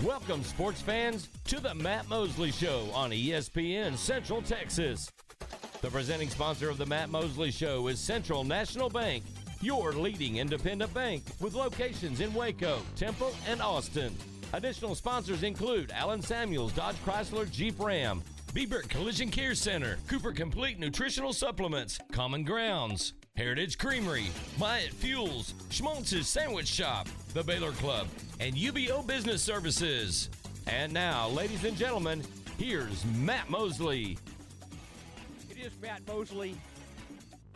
Welcome, sports fans, to the Matt Mosley Show on ESPN Central Texas. The presenting sponsor of the Matt Mosley Show is Central National Bank, your leading independent bank with locations in Waco, Temple, and Austin. Additional sponsors include Allen Samuels, Dodge Chrysler, Jeep Ram, Bieber Collision Care Center, Cooper Complete Nutritional Supplements, Common Grounds, Heritage Creamery, Myatt Fuels, Schmaltz's Sandwich Shop, the Baylor Club, and UBO Business Services. And now, ladies and gentlemen, here's Matt Mosley. It is Matt Mosley.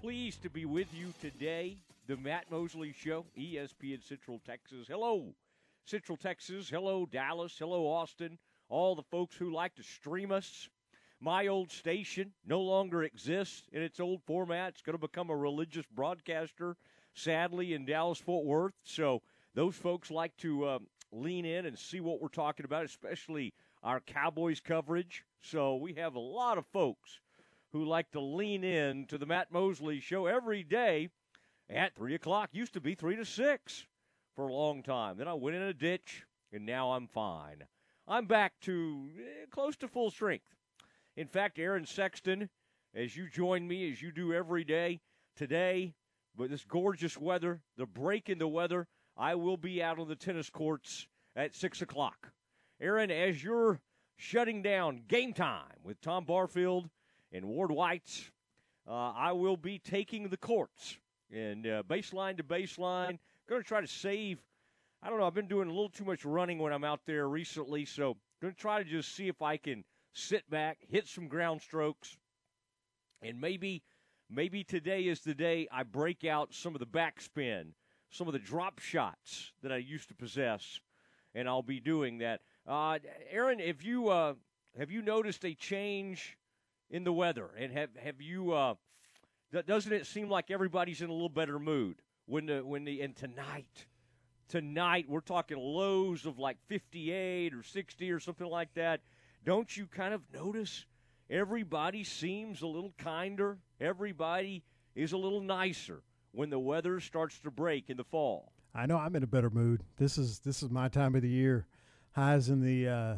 Pleased to be with you today. The Matt Mosley Show, ESPN Central Texas. Hello, Central Texas. Hello, Dallas. Hello, Austin. All the folks who like to stream us. My old station no longer exists in its old format. It's going to become a religious broadcaster, sadly, in Dallas Fort Worth. So those folks like to um, lean in and see what we're talking about, especially our Cowboys coverage. So we have a lot of folks who like to lean in to the Matt Mosley show every day at 3 o'clock. Used to be 3 to 6 for a long time. Then I went in a ditch, and now I'm fine. I'm back to eh, close to full strength. In fact, Aaron Sexton, as you join me, as you do every day, today, with this gorgeous weather, the break in the weather, I will be out on the tennis courts at 6 o'clock. Aaron, as you're shutting down game time with Tom Barfield and Ward Whites, uh, I will be taking the courts and uh, baseline to baseline. Going to try to save. I don't know. I've been doing a little too much running when I'm out there recently, so going to try to just see if I can sit back, hit some ground strokes, and maybe maybe today is the day I break out some of the backspin, some of the drop shots that I used to possess, and I'll be doing that. Uh, Aaron, have you uh, have you noticed a change in the weather, and have have you? Uh, doesn't it seem like everybody's in a little better mood when the when the and tonight? Tonight we're talking lows of like 58 or 60 or something like that don't you kind of notice everybody seems a little kinder? Everybody is a little nicer when the weather starts to break in the fall. I know I'm in a better mood. This is this is my time of the year. Highs in the uh,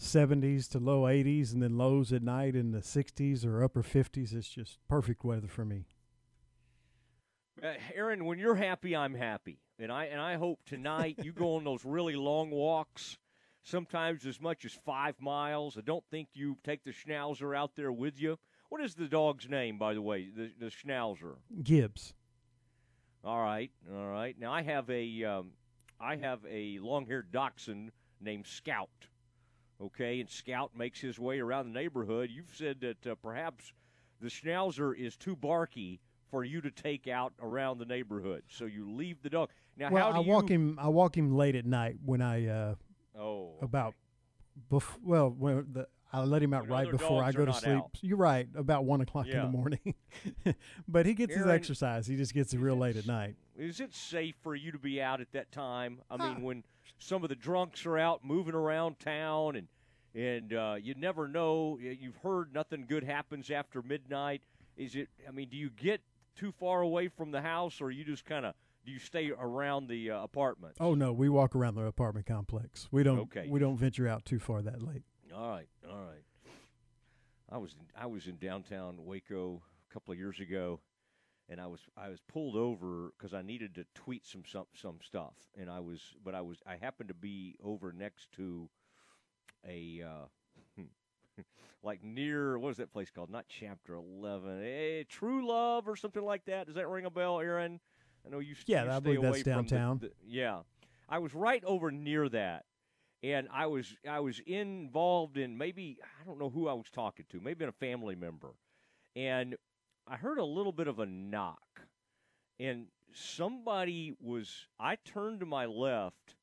70s to low 80s, and then lows at night in the 60s or upper 50s. It's just perfect weather for me. Uh, Aaron, when you're happy, I'm happy, and I and I hope tonight you go on those really long walks sometimes as much as five miles. I don't think you take the schnauzer out there with you. What is the dog's name, by the way? The, the schnauzer. Gibbs. All right, all right. Now I have a, um, I have a long-haired dachshund named Scout. Okay, and Scout makes his way around the neighborhood. You've said that uh, perhaps the schnauzer is too barky for you to take out around the neighborhood, so you leave the dog. Now, well, how do I you walk him. I walk him late at night when I uh, Oh, about bef- well, when the, I let him out right before I go to sleep. out. You're right, about one o'clock in the morning. but he gets his exercise. He just gets it real late at night. Is it safe for you to be out at that time? I Ah. mean, when some of the drunks are out moving around town, and and uh, you never know. You've heard nothing good happens after midnight. Is it? I mean, do you get too far away from the house, or you just kind of do you stay around the uh, apartment? Oh no, we walk around the apartment complex. We don't. Okay. We don't venture out too far that late. All right, all right. I was in, I was in downtown Waco a couple of years ago, and I was I was pulled over because I needed to tweet some some some stuff, and I was but I was I happened to be over next to a uh, like near what was that place called? Not Chapter Eleven, eh, True Love or something like that. Does that ring a bell, Aaron? I know you. Yeah, you I believe that's from the- downtown. the- yeah, I was right over near that and I was I was involved in maybe I don't know who I was talking to, maybe a family member, and I heard a little bit of a knock, and somebody was I turned to my left,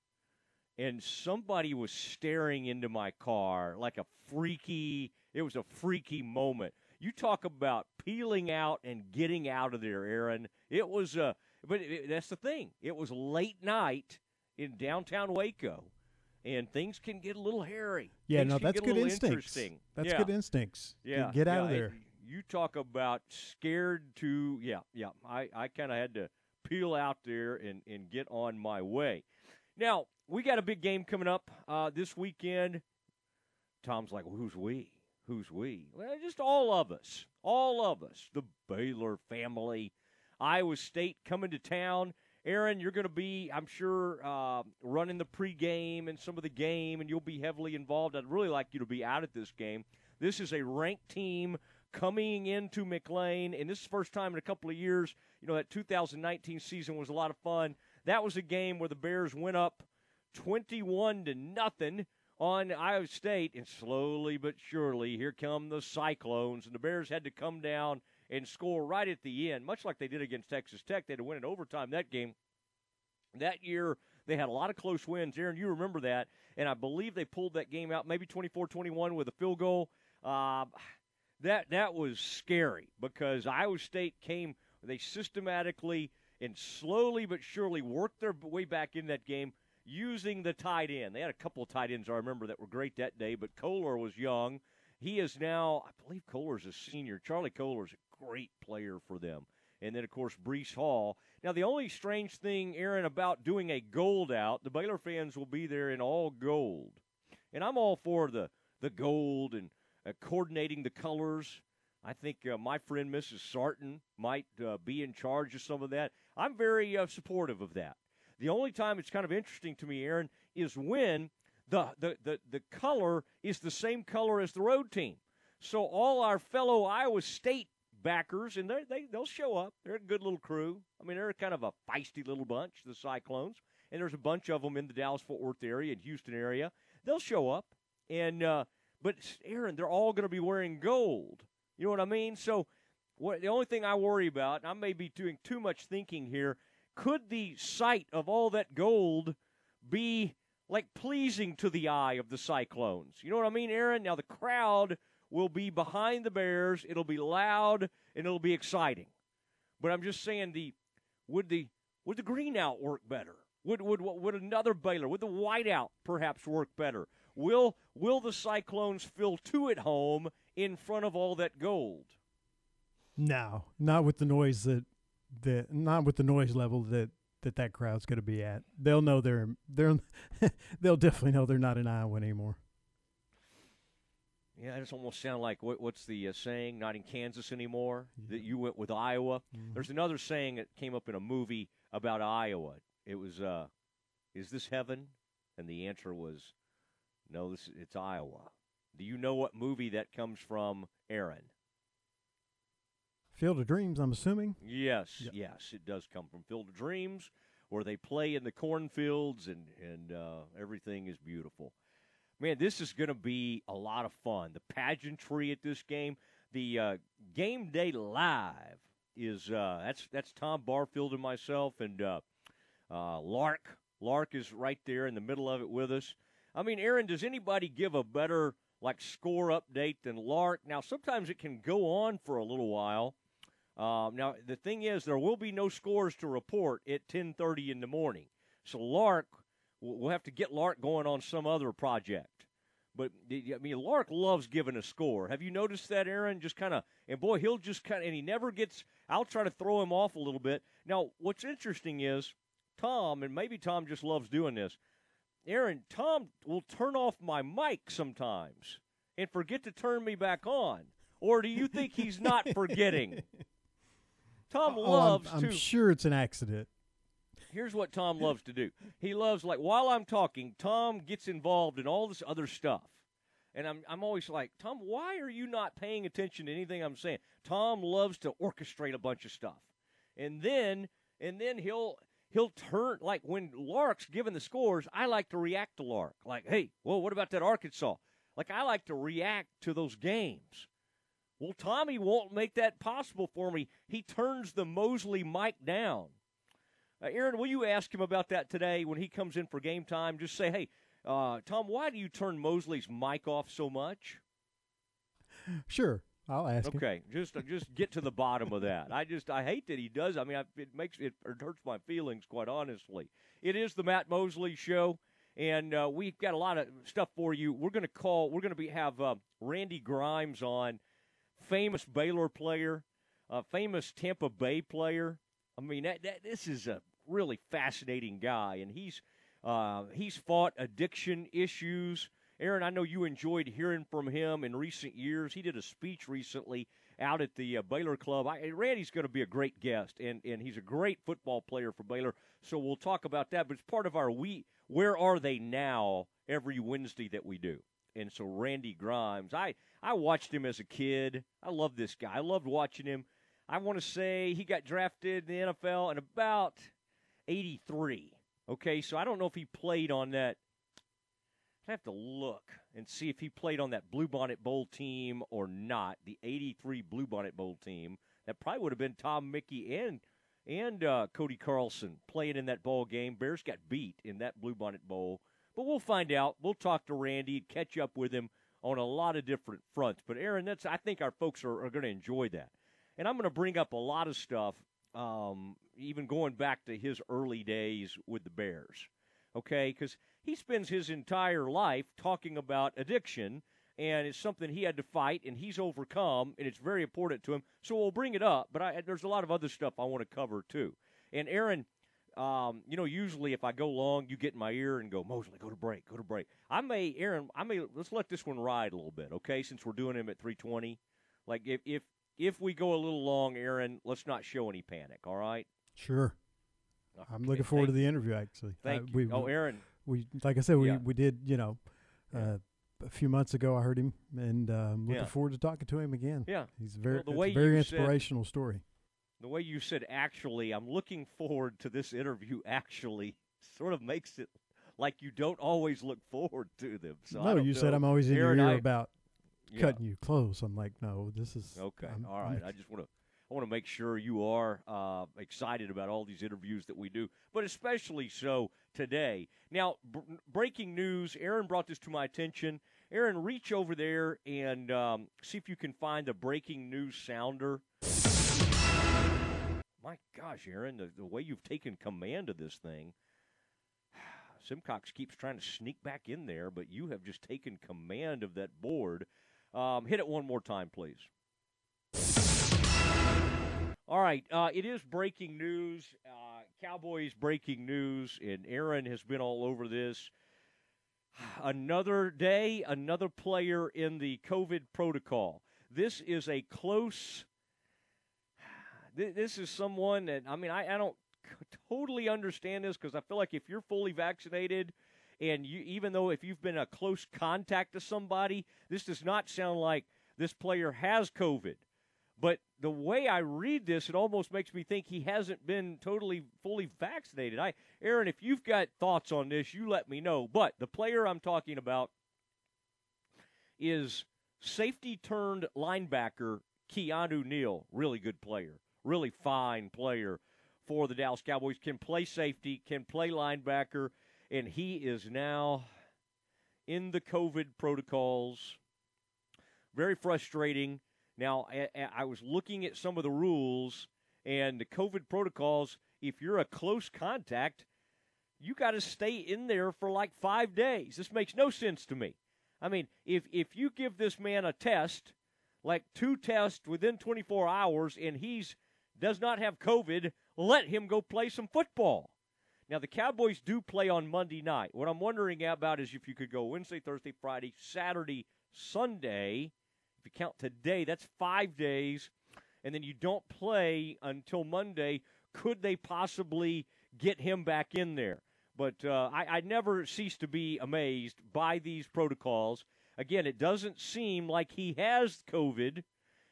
and somebody was staring into my car like a freaky. It was a freaky moment. You talk about peeling out and getting out of there, Aaron. It was a, but it, that's the thing. It was late night in downtown Waco and things can get a little hairy. Yeah, Things no, that's good instincts. That's yeah. good instincts. Yeah, Get, out yeah, of there. it- you talk about scared to yeah, yeah. I, I kind of had to peel out there and, and get on my way. Now we got a big game coming up uh, this weekend. Tom's like, well, "Who's we? Who's we?" Well, just all of us, all of us, the Baylor family. Iowa State coming to town. Aaron, you're going to be, I'm sure, uh, running the pregame and some of the game, and you'll be heavily involved. I'd really like you to be out at this game. This is a ranked team coming into McLane, and this is the first time in a couple of years. You know, that 2019 season was a lot of fun. That was a game where the Bears went up 21 to nothing on Iowa State, and slowly but surely, here come the Cyclones, and the Bears had to come down and score right at the end, much like they did against Texas Tech. They had to win in overtime that game. That year, they had a lot of close wins. Aaron, you remember that, and I believe they pulled that game out maybe 24-21 with a field goal. Uh, that that was scary because Iowa State came. They systematically and slowly but surely worked their way back in that game using the tight end. They had a couple of tight ends I remember that were great that day, but Kolar was young. He is now, I believe Kolar's a senior. Charlie Kolar's a great player for them. And then, of course, Breece Hall. Now, the only strange thing, Aaron, about doing a gold out, the Baylor fans will be there in all gold. And I'm all for the, the gold and uh, coordinating the colors. I think uh, my friend Mrs. Sarton might uh, be in charge of some of that. I'm very uh, supportive of that. The only time it's kind of interesting to me, Aaron, is when the, the, the, the color is the same color as the road team. So all our fellow Iowa State backers, and they, they'll show up. They're a good little crew. I mean, they're kind of a feisty little bunch, the Cyclones. And there's a bunch of them in the Dallas Fort Worth area and Houston area. They'll show up. And, uh, but Aaron, they're all going to be wearing gold. You know what I mean? So what, the only thing I worry about, and I may be doing too much thinking here, could the sight of all that gold be like pleasing to the eye of the Cyclones? You know what I mean, Aaron? Now the crowd will be behind the Bears. It'll be loud and it'll be exciting. But I'm just saying the would the would the green out work better? Would would would another Baylor would the white out perhaps work better? Will will the Cyclones feel too at home in front of all that gold? No, not with the noise that that not with the noise level that that that crowd's going to be at. They'll know they're they're they'll definitely know they're not in Iowa anymore. Yeah, it almost sound like what, what's the uh, saying? Not in Kansas anymore. Yeah. That you went with Iowa. Mm-hmm. There's another saying that came up in a movie about Iowa. It was, uh, "Is this heaven?" And the answer was, "No, this it's Iowa." Do you know what movie that comes from, Aaron? Field of Dreams, I'm assuming. Yes, yep. yes, it does come from Field of Dreams, where they play in the cornfields and and uh, everything is beautiful. Man, this is going to be a lot of fun. The pageantry at this game, the uh, game day live is uh, that's that's Tom Barfield and myself and uh, uh, Lark. Lark is right there in the middle of it with us. I mean, Aaron, does anybody give a better like score update than Lark? Now, sometimes it can go on for a little while. Um, now, the thing is, there will be no scores to report at 10:30 in the morning. So Lark, we'll have to get Lark going on some other project. But I mean, Lark loves giving a score. Have you noticed that, Aaron? Just kind of, and boy, he'll just kind of, and he never gets. I'll try to throw him off a little bit. Now, what's interesting is Tom, and maybe Tom just loves doing this. Aaron, Tom will turn off my mic sometimes and forget to turn me back on. Or do you think he's not forgetting? Tom loves oh, I'm, I'm to. sure it's an accident. Here's what Tom loves to do. He loves like while I'm talking, Tom gets involved in all this other stuff. And I'm I'm always like, Tom, why are you not paying attention to anything I'm saying? Tom loves to orchestrate a bunch of stuff. And then and then he'll he'll turn like when Lark's given the scores, I like to react to Lark. Like, hey, well, what about that Arkansas? Like I like to react to those games. Well, Tommy won't make that possible for me. He turns the Mosley mic down. Uh, Aaron, will you ask him about that today when he comes in for game time? Just say, hey, uh, Tom, why do you turn Mosley's mic off so much? Sure. I'll ask. Okay, him. just uh, just get to the bottom of that. I just I hate that he does. I mean, I, it makes it, it, hurts my feelings quite honestly. It is the Matt Mosley show, and uh, we've got a lot of stuff for you. We're going to call. We're going to be have uh, Randy Grimes on famous Baylor player, a famous Tampa Bay player. I mean, that, that, this is a really fascinating guy, and he's Uh, he's fought addiction issues. Aaron, I know you enjoyed hearing from him in recent years. He did a speech recently out at the uh, Baylor Club. I, Randy's going to be a great guest, and, and he's a great football player for Baylor. So we'll talk about that. But it's part of our we. Where are they now? Every Wednesday that we do. And so Randy Grimes, I I watched him as a kid. I love this guy. I loved watching him. I want to say he got drafted in the NFL in about 83. Okay, so I don't know if he played on that. I have to look and see if he played on that Bluebonnet Bowl team or not. The 83 Bluebonnet Bowl team. That probably would have been Tom Muecke and and uh, Cody Carlson playing in that bowl game. Bears got beat in that Bluebonnet Bowl. But we'll find out. We'll talk to Randy, catch up with him on a lot of different fronts. But Aaron, that's I think our folks are, are going to enjoy that. And I'm going to bring up a lot of stuff, um, even going back to his early days with the Bears. Okay, because he spends his entire life talking about addiction, and it's something he had to fight, and he's overcome, and it's very important to him. So we'll bring it up. But I, there's a lot of other stuff I want to cover too. And Aaron, um, you know, usually if I go long, you get in my ear and go, Mosley, go to break, go to break. I may, Aaron, I may let's let this one ride a little bit, okay? Since we're doing him at 320, like if if if we go a little long, Aaron, let's not show any panic. All right? Sure. Okay, I'm looking forward thank, to the interview. Actually, thank uh, we, Oh, Aaron. We like I said, we yeah. we did. You know, uh, a few months ago, I heard him, and uh, I'm looking yeah. forward to talking to him again. Yeah, he's very well, the way very inspirational said, story. The way you said actually, I'm looking forward to this interview. Actually, sort of makes it like you don't always look forward to them. So no, you know. said I'm always in Aaron, your ear I, about yeah. cutting you close. I'm like, no, this is okay. I'm, all right, I just want to. I want to make sure you are uh, excited about all these interviews that we do, but especially so today. Now, b- breaking news Aaron brought this to my attention. Aaron, reach over there and um, see if you can find the breaking news sounder. My gosh, Aaron, the, the way you've taken command of this thing. Simcox keeps trying to sneak back in there, but you have just taken command of that board. Um, hit it one more time, please. All right, uh, it is breaking news. Uh, Cowboys breaking news, and Aaron has been all over this. Another day, another player in the COVID protocol. This is a close. This is someone that I mean I, I don't totally understand this because I feel like if you're fully vaccinated, and you even though if you've been a close contact to somebody, this does not sound like this player has COVID. But the way I read this, it almost makes me think he hasn't been totally fully vaccinated. I, Aaron, if you've got thoughts on this, you let me know. But the player I'm talking about is safety turned linebacker Keanu Neal. Really good player, really fine player for the Dallas Cowboys. Can play safety, can play linebacker, and he is now in the COVID protocols. Very frustrating. Now, I, was looking at some of the rules and the COVID protocols. If you're a close contact, you got to stay in there for like five days. This makes no sense to me. I mean, if if you give this man a test, like two tests within 24 hours, and he's does not have COVID, let him go play some football. Now the Cowboys do play on Monday night. What I'm wondering about is if you could go Wednesday, Thursday, Friday, Saturday, Sunday if you count today, that's five days, and then you don't play until Monday. Could they possibly get him back in there? But uh, I, I never cease to be amazed by these protocols. Again, it doesn't seem like he has COVID.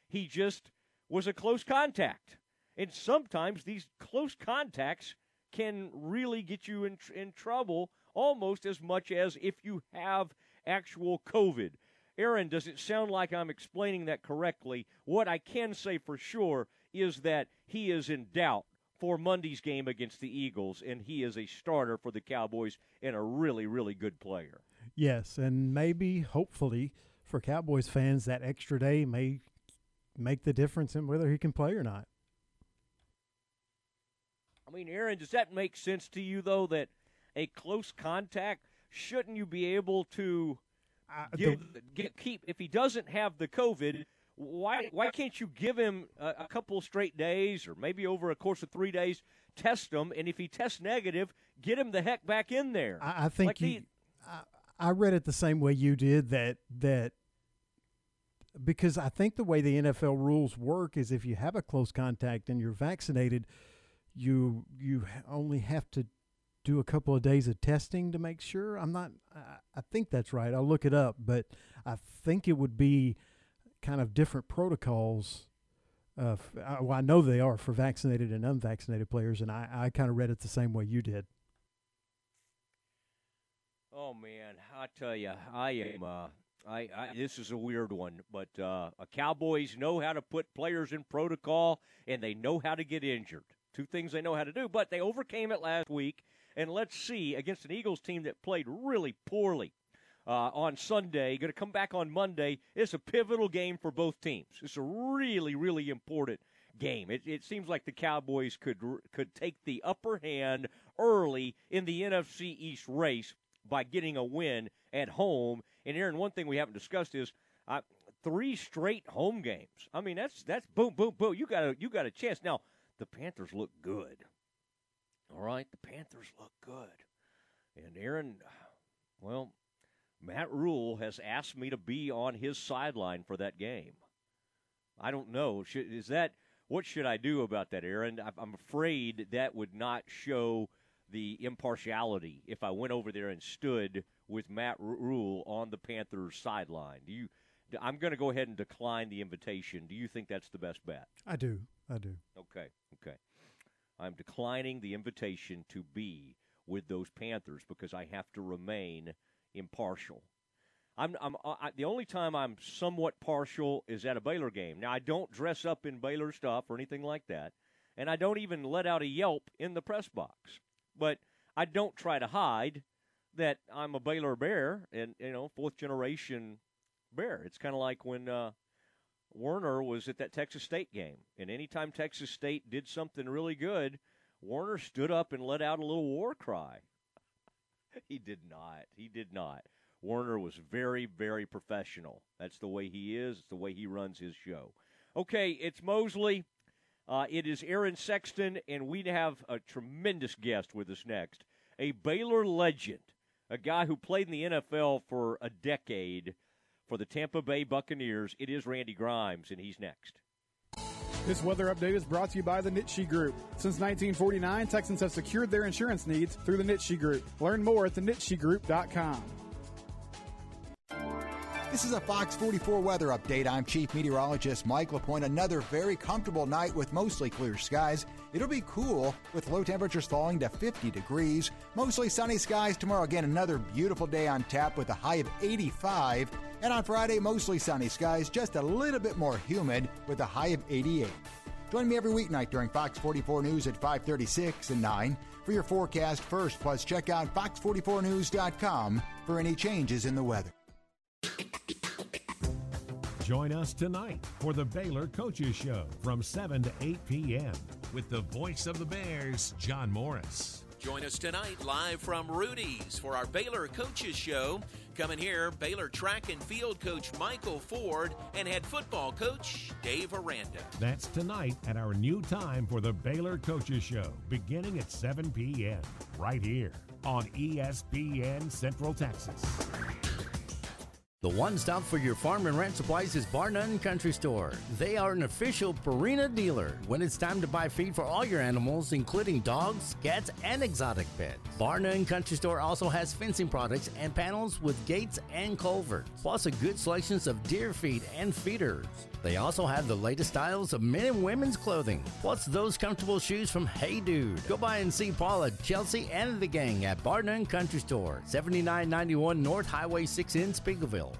He just was a close contact. And sometimes these close contacts can really get you in, in trouble almost as much as if you have actual COVID. Aaron, does it sound like I'm explaining that correctly? What I can say for sure is that he is in doubt for Monday's game against the Eagles, and he is a starter for the Cowboys and a really, really good player. Yes, and maybe, hopefully, for Cowboys fans, that extra day may make the difference in whether he can play or not. I mean, Aaron, does that make sense to you, though, that a close contact, shouldn't you be able to uh, – give, get, keep if he doesn't have the COVID. Why why can't you give him a, a couple straight days, or maybe over a course of three days, test him, and if he tests negative, get him the heck back in there. I, I think Like you, the- I, I read it the same way you did that that because I think the way the NFL rules work is if you have a close contact and you're vaccinated, you you only have to do a couple of days of testing to make sure. I'm not. I, I think that's right. I'll look it up, but I think it would be kind of different protocols. Uh, f- I, well, I know they are for vaccinated and unvaccinated players, and I, I kind of read it the same way you did. Oh man, I tell you, I am. Uh, I, I this is a weird one, but uh, Cowboys know how to put players in protocol, and they know how to get injured. Two things they know how to do, but they overcame it last week. And let's see against an Eagles team that played really poorly uh, on Sunday. Going to come back on Monday. It's a pivotal game for both teams. It's a really, really important game. It, it seems like the Cowboys could could take the upper hand early in the NFC East race by getting a win at home. And Aaron, one thing we haven't discussed is uh, three straight home games. I mean, that's that's boom, boom, boom. You got a you got a chance now. The Panthers look good. All right, the Panthers look good. And Aaron, well, Matt Rhule has asked me to be on his sideline for that game. I don't know. Should, is that what should I do about that, Aaron? I'm afraid that would not show the impartiality if I went over there and stood with Matt Rhule on the Panthers sideline. Do you? I'm going to go ahead and decline the invitation. Do you think that's the best bet? I do. I do. Okay, okay. I'm declining the invitation to be with those Panthers because I have to remain impartial. I'm, I'm I, the only time I'm somewhat partial is at a Baylor game. Now I don't dress up in Baylor stuff or anything like that, and I don't even let out a yelp in the press box. But I don't try to hide that I'm a Baylor Bear and you know fourth generation Bear. It's kind of like when uh, Werner was at that Texas State game, and anytime Texas State did something really good, Warner stood up and let out a little war cry. he did not. He did not. Warner was very, very professional. That's the way he is. It's the way he runs his show. Okay, it's Mosley. Uh, it is Aaron Sexton, and we have a tremendous guest with us next. A Baylor legend, a guy who played in the NFL for a decade for the Tampa Bay Buccaneers. It is Randy Grimes, and he's next. This weather update is brought to you by the Nitsche Group. Since 1949, Texans have secured their insurance needs through the Nitsche Group. Learn more at thenitschegroup.com. This is a Fox 44 weather update. I'm Chief Meteorologist Mike LaPointe. Another very comfortable night with mostly clear skies. It'll be cool with low temperatures falling to 50 degrees. Mostly sunny skies tomorrow. Again, another beautiful day on tap with a high of 85. And on Friday, mostly sunny skies, just a little bit more humid with a high of 88. Join me every weeknight during Fox 44 News at 536 and 9 for your forecast first. Plus, check out fox44news.com for any changes in the weather. Join us tonight for the Baylor Coaches Show from 7 to 8 p.m. with the voice of the Bears, John Morris. Join us tonight live from Rudy's for our Baylor Coaches Show. Coming here, Baylor track and field coach Michael Ford and head football coach Dave Aranda. That's tonight at our new time for the Baylor Coaches Show, beginning at 7 p.m. right here on ESPN Central Texas. The one stop for your farm and ranch supplies is Bar None Country Store. They are an official Purina dealer when it's time to buy feed for all your animals, including dogs, cats, and exotic pets. Bar None Country Store also has fencing products and panels with gates and culverts, plus a good selection of deer feed and feeders. They also have the latest styles of men and women's clothing, plus those comfortable shoes from Hey Dude. Go by and see Paula, Chelsea, and the gang at Bar None Country Store, 7991 North Highway 6 in Speegleville.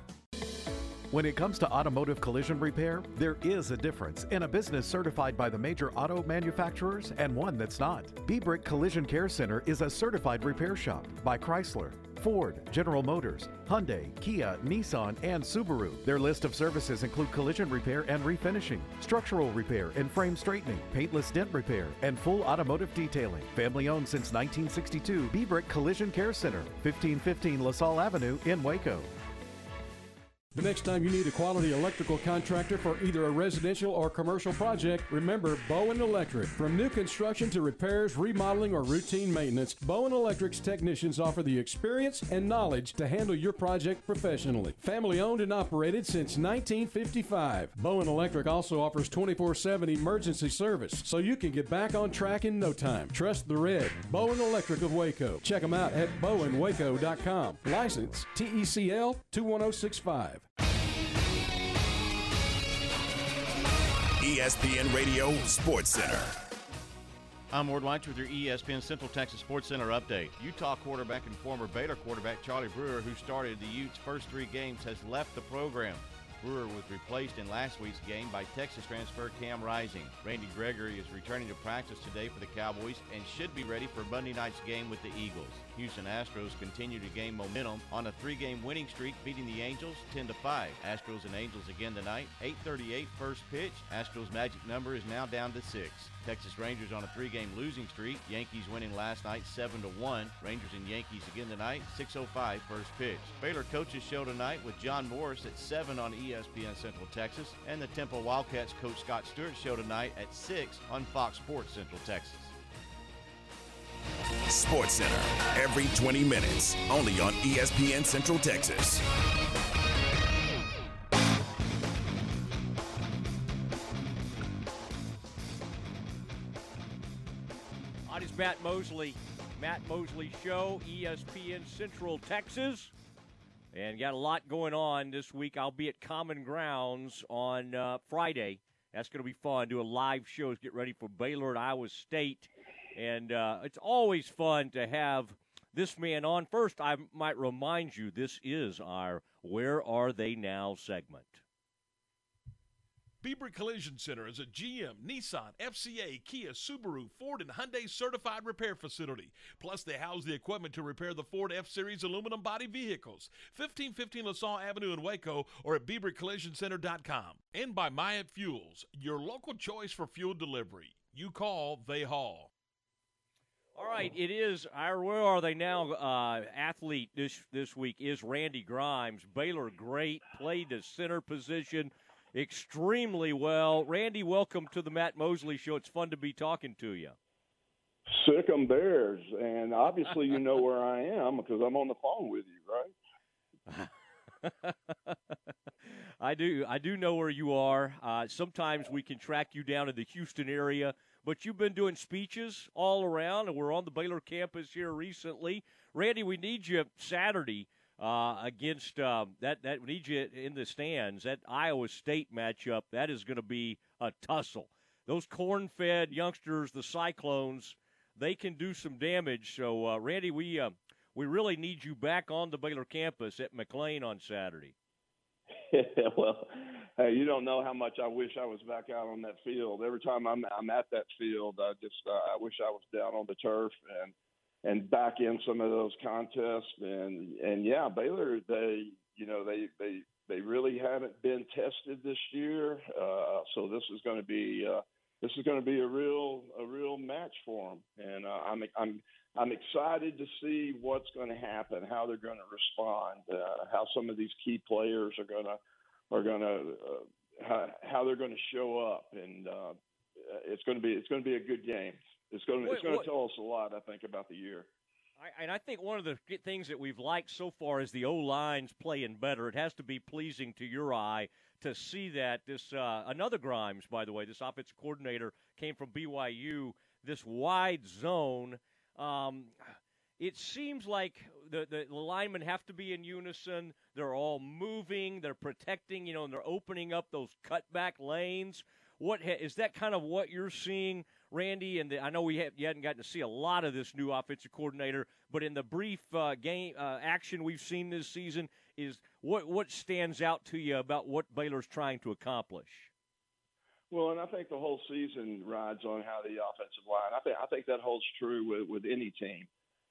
When it comes to automotive collision repair, there is a difference in a business certified by the major auto manufacturers and one that's not. B-Brick Collision Care Center is a certified repair shop by Chrysler, Ford, General Motors, Hyundai, Kia, Nissan, and Subaru. Their list of services include collision repair and refinishing, structural repair and frame straightening, paintless dent repair, and full automotive detailing. Family owned since 1962, B-Brick Collision Care Center, 1515 LaSalle Avenue in Waco. The next time you need a quality electrical contractor for either a residential or commercial project, remember Bowen Electric. From new construction to repairs, remodeling, or routine maintenance, Bowen Electric's technicians offer the experience and knowledge to handle your project professionally. Family owned and operated since 1955. Bowen Electric also offers 24 7 emergency service, so you can get back on track in no time. Trust the red. Bowen Electric of Waco. Check them out at bowenwaco.com. License TECL 21065. ESPN Radio Sports Center. I'm Ward Weitz with your ESPN Central Texas Sports Center update. Utah quarterback and former Baylor quarterback Charlie Brewer, who started the Utes' first three games, has left the program. Brewer was replaced in last week's game by Texas transfer Cam Rising. Randy Gregory is returning to practice today for the Cowboys and should be ready for Monday night's game with the Eagles. Houston Astros continue to gain momentum on a three-game winning streak, beating the Angels 10 to 5. Astros and Angels again tonight. 8:38 first pitch. Astros magic number is now down to six. Texas Rangers on a three-game losing streak. Yankees winning last night 7 to 1. Rangers and Yankees again tonight. 6:05 first pitch. Baylor coaches show tonight with John Morris at 7 on ESPN Central Texas, and the Temple Wildcats coach Scott Stewart show tonight at 6 on Fox Sports Central Texas. Sports Center every 20 minutes, only on ESPN Central Texas. On is Matt Mosley, Matt Mosley Show, ESPN Central Texas. And got a lot going on this week. I'll be at Common Grounds on uh, Friday. That's going to be fun. Do a live show. Get ready for Baylor and Iowa State. And uh, it's always fun to have this man on. First, I might remind you this is our Where Are They Now segment. Beaver Collision Center is a GM, Nissan, FCA, Kia, Subaru, Ford, and Hyundai certified repair facility. Plus, they house the equipment to repair the Ford F Series aluminum body vehicles. 1515 LaSalle Avenue in Waco or at BeaverCollisionCenter.com. And by Myatt Fuels, your local choice for fuel delivery. You call, they haul. All right, it is our where are they now? Uh, athlete this this week is Randy Grimes. Baylor great, played the center position extremely well. Randy, welcome to the Matt Mosley Show. It's fun to be talking to you. Sick 'em Bears, and obviously you know where I am because I'm on the phone with you, right? I do. I do know where you are. Uh, sometimes we can track you down in the Houston area, but you've been doing speeches all around, and we're on the Baylor campus here recently. Randy, we need you Saturday uh, against um, that. That we need you in the stands. That Iowa State matchup that is going to be a tussle. Those corn-fed youngsters, the Cyclones, they can do some damage. So, uh, Randy, we uh, we really need you back on the Baylor campus at McLane on Saturday. well, hey, you don't know how much I wish I was back out on that field. Every time I'm I'm at that field, I just uh, I wish I was down on the turf and and back in some of those contests. And and yeah, Baylor they you know they they they really haven't been tested this year, uh, so this is going to be. Uh, this is going to be a real a real match for them, and uh, I'm I'm I'm excited to see what's going to happen, how they're going to respond, uh, how some of these key players are going to are going to uh, how, how they're going to show up, and uh, it's going to be it's going to be a good game. It's going to it's going to tell us a lot, I think, about the year. I, and I think one of the things that we've liked so far is the O line's playing better. It has to be pleasing to your eye to see that. This uh, another Grimes, by the way, this offensive coordinator came from BYU. This wide zone. Um, it seems like the, the, linemen have to be in unison. They're all moving. They're protecting. You know, and they're opening up those cutback lanes. What is that kind of what you're seeing, Randy? And the, I know we have, you hadn't gotten to see a lot of this new offensive coordinator, but in the brief uh, game uh, action we've seen this season, is what what stands out to you about what Baylor's trying to accomplish? Well, and I think the whole season rides on how the offensive line. I think I think that holds true with with any team,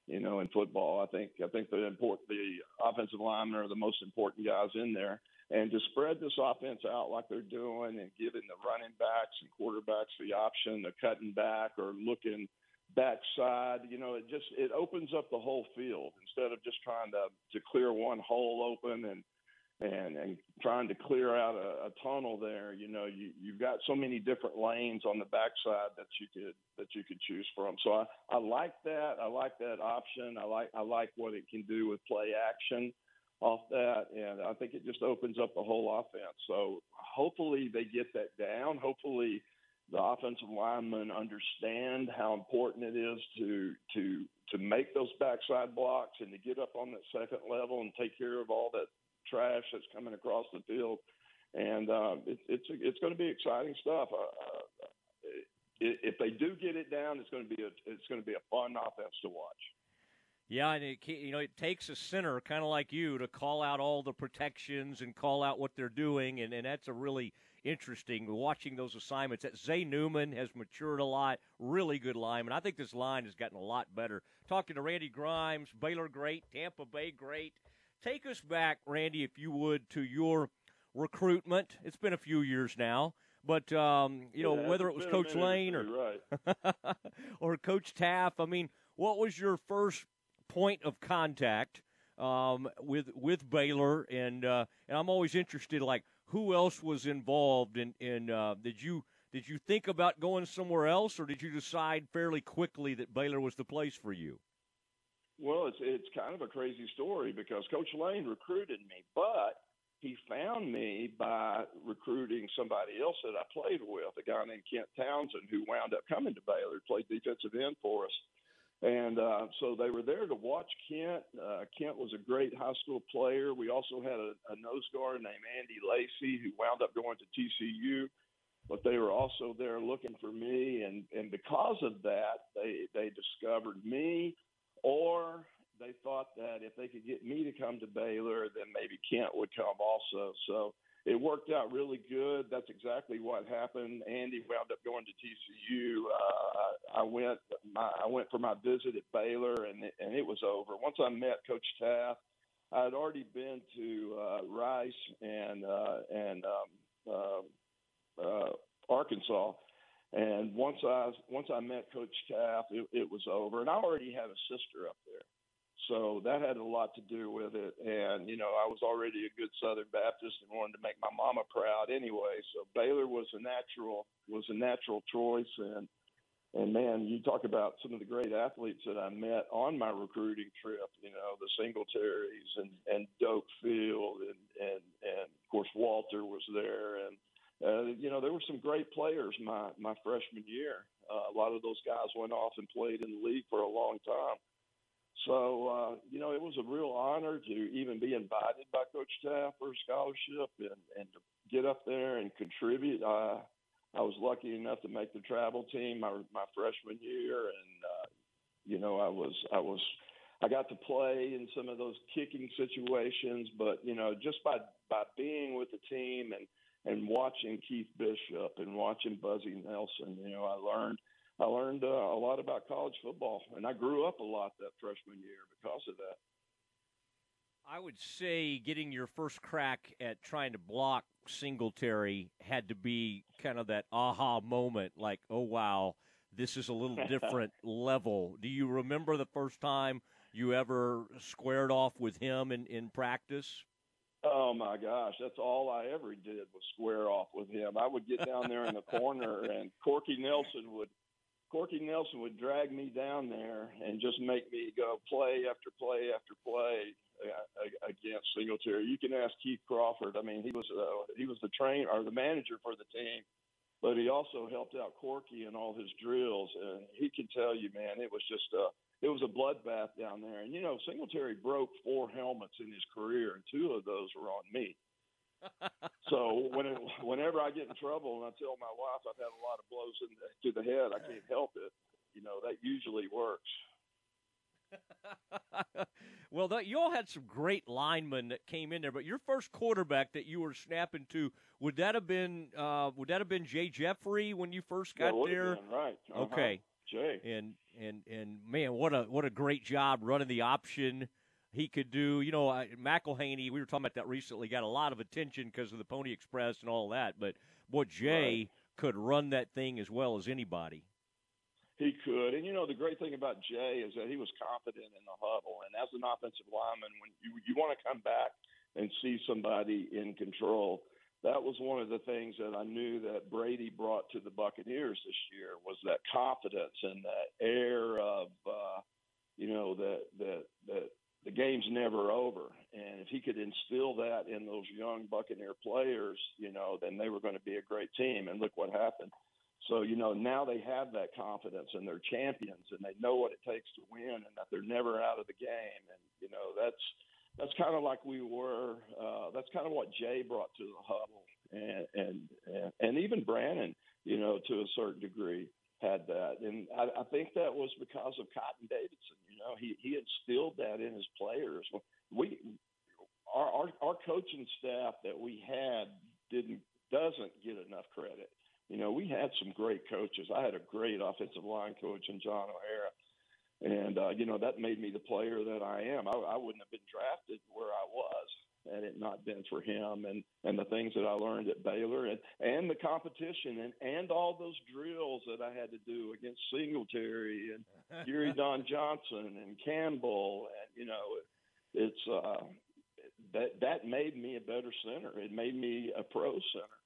you know, in football. I think I think the important the offensive linemen are the most important guys in there, and to spread this offense out like they're doing, and giving the running backs and quarterbacks the option of cutting back or looking backside, you know, it just it opens up the whole field instead of just trying to to clear one hole open and and and trying to clear out a, a tunnel there. You know, you you've got so many different lanes on the backside that you could that you could choose from. So I I like that. I like that option. I like I like what it can do with play action off that, and I think it just opens up the whole offense. So hopefully they get that down. Hopefully the offensive linemen understand how important it is to to to make those backside blocks and to get up on that second level and take care of all that trash that's coming across the field. And uh, it, it's it's going to be exciting stuff. Uh, uh, if they do get it down, it's going to be a it's going to be a fun offense to watch. Yeah, and it you know it takes a center kind of like you to call out all the protections and call out what they're doing, and, and that's a really interesting watching those assignments. That Zay Newman has matured a lot, really good lineman. I think this line has gotten a lot better. Talking to Randy Grimes, Baylor great, Tampa Bay great. Take us back, Randy, if you would, to your recruitment. It's been a few years now, but um, you know Yeah, whether it was Coach Lane or right. or Coach Teaff. I mean, what was your first point of contact um, with with Baylor? And uh, and I'm always interested, like who else was involved in in uh, did you did you think about going somewhere else, or did you decide fairly quickly that Baylor was the place for you? Well, it's it's kind of a crazy story because Coach Lane recruited me, but he found me by recruiting somebody else that I played with, a guy named Kent Townsend, who wound up coming to Baylor, played defensive end for us. And uh, so they were there to watch Kent. Uh, Kent was a great high school player. We also had a, a nose guard named Andy Lacey who wound up going to TCU, but they were also there looking for me. And, and because of that, they, they discovered me or they thought that if they could get me to come to Baylor, then maybe Kent would come also. So it worked out really good. That's exactly what happened. Andy wound up going to TCU. Uh, I went my I went for my visit at Baylor, and it, and it was over. Once I met Coach Teaff, I had already been to uh, Rice and uh, and um, uh, uh, Arkansas. And once I once I met Coach Teaff, it, it was over. And I already had a sister up there, so that had a lot to do with it. And you know, I was already a good Southern Baptist and wanted to make my mama proud anyway. So Baylor was a natural was a natural choice. And and man, you talk about some of the great athletes that I met on my recruiting trip. You know, the Singletaries and and Doak Field and and and of course Walter was there and uh, you know, there were some great players my my freshman year. Uh, a lot of those guys went off and played in the league for a long time. So uh, you know, it was a real honor to even be invited by Coach Teaff for a scholarship and and to get up there and contribute. Uh, I was lucky enough to make the travel team my my freshman year, and uh, you know, I was I was I got to play in some of those kicking situations, but you know, just by by being with the team and and watching Keith Bishop and watching Buzzy Nelson, you know, I learned I learned uh, a lot about college football, and I grew up a lot that freshman year because of that. I would say getting your first crack at trying to block Singletary had to be kind of that aha moment, like, oh wow, this is a little different level. Do you remember the first time you ever squared off with him in, in practice? Oh my gosh, that's all I ever did was square off with him. I would get down there in the corner, and Corky Nelson would Corky Nelson would drag me down there and just make me go play after play after play uh, against Singletary. You can ask Keith Crawford. I mean, he was uh, he was the trainer or the manager for the team, but he also helped out Corky in all his drills, and he can tell you, man, it was just a it was a bloodbath down there. And you know, Singletary broke four helmets in his career, and two of those were on me. so when it, whenever I get in trouble and I tell my wife I've had a lot of blows in the, to the head, I can't help it. You know that usually works. well, that, you all had some great linemen that came in there, but your first quarterback that you were snapping to would that have been uh, would that have been Jay Jeffrey when you first got there? been, right. Uh-huh. Okay, Jay. And and and man, what a what a great job running the option he could do. You know, I- McIlhenny. We were talking about that recently. Got a lot of attention because of the Pony Express and all that. But boy, Jay could run that thing as well as anybody. He could, and you know the great thing about Jay is that he was confident in the huddle. And as an offensive lineman, when you you want to come back and see somebody in control. That was one of the things that I knew that Brady brought to the Buccaneers this year was that confidence and that air of, uh, you know, that that that the game's never over. And if he could instill that in those young Buccaneer players, you know, then they were going to be a great team. And look what happened. So, you know, now they have that confidence and they're champions and they know what it takes to win and that they're never out of the game. And, you know, that's that's kind of like we were. Uh, that's kind of what Jay brought to the huddle, and and and, even Brannon, you know, to a certain degree had that, and I, I think that was because of Cotton Davidson. You know, he he instilled that in his players. We our our, our coaching staff that we had didn't doesn't get enough credit. You know, we had some great coaches. I had a great offensive line coach in John O'Hara. And, uh, you know, that made me the player that I am. I, I wouldn't have been drafted where I was had it not been for him and, and the things that I learned at Baylor and, and the competition and, and all those drills that I had to do against Singletary and Gary Don Johnson and Campbell. And, you know, it, it's, uh, that, that made me a better center. It made me a pro center.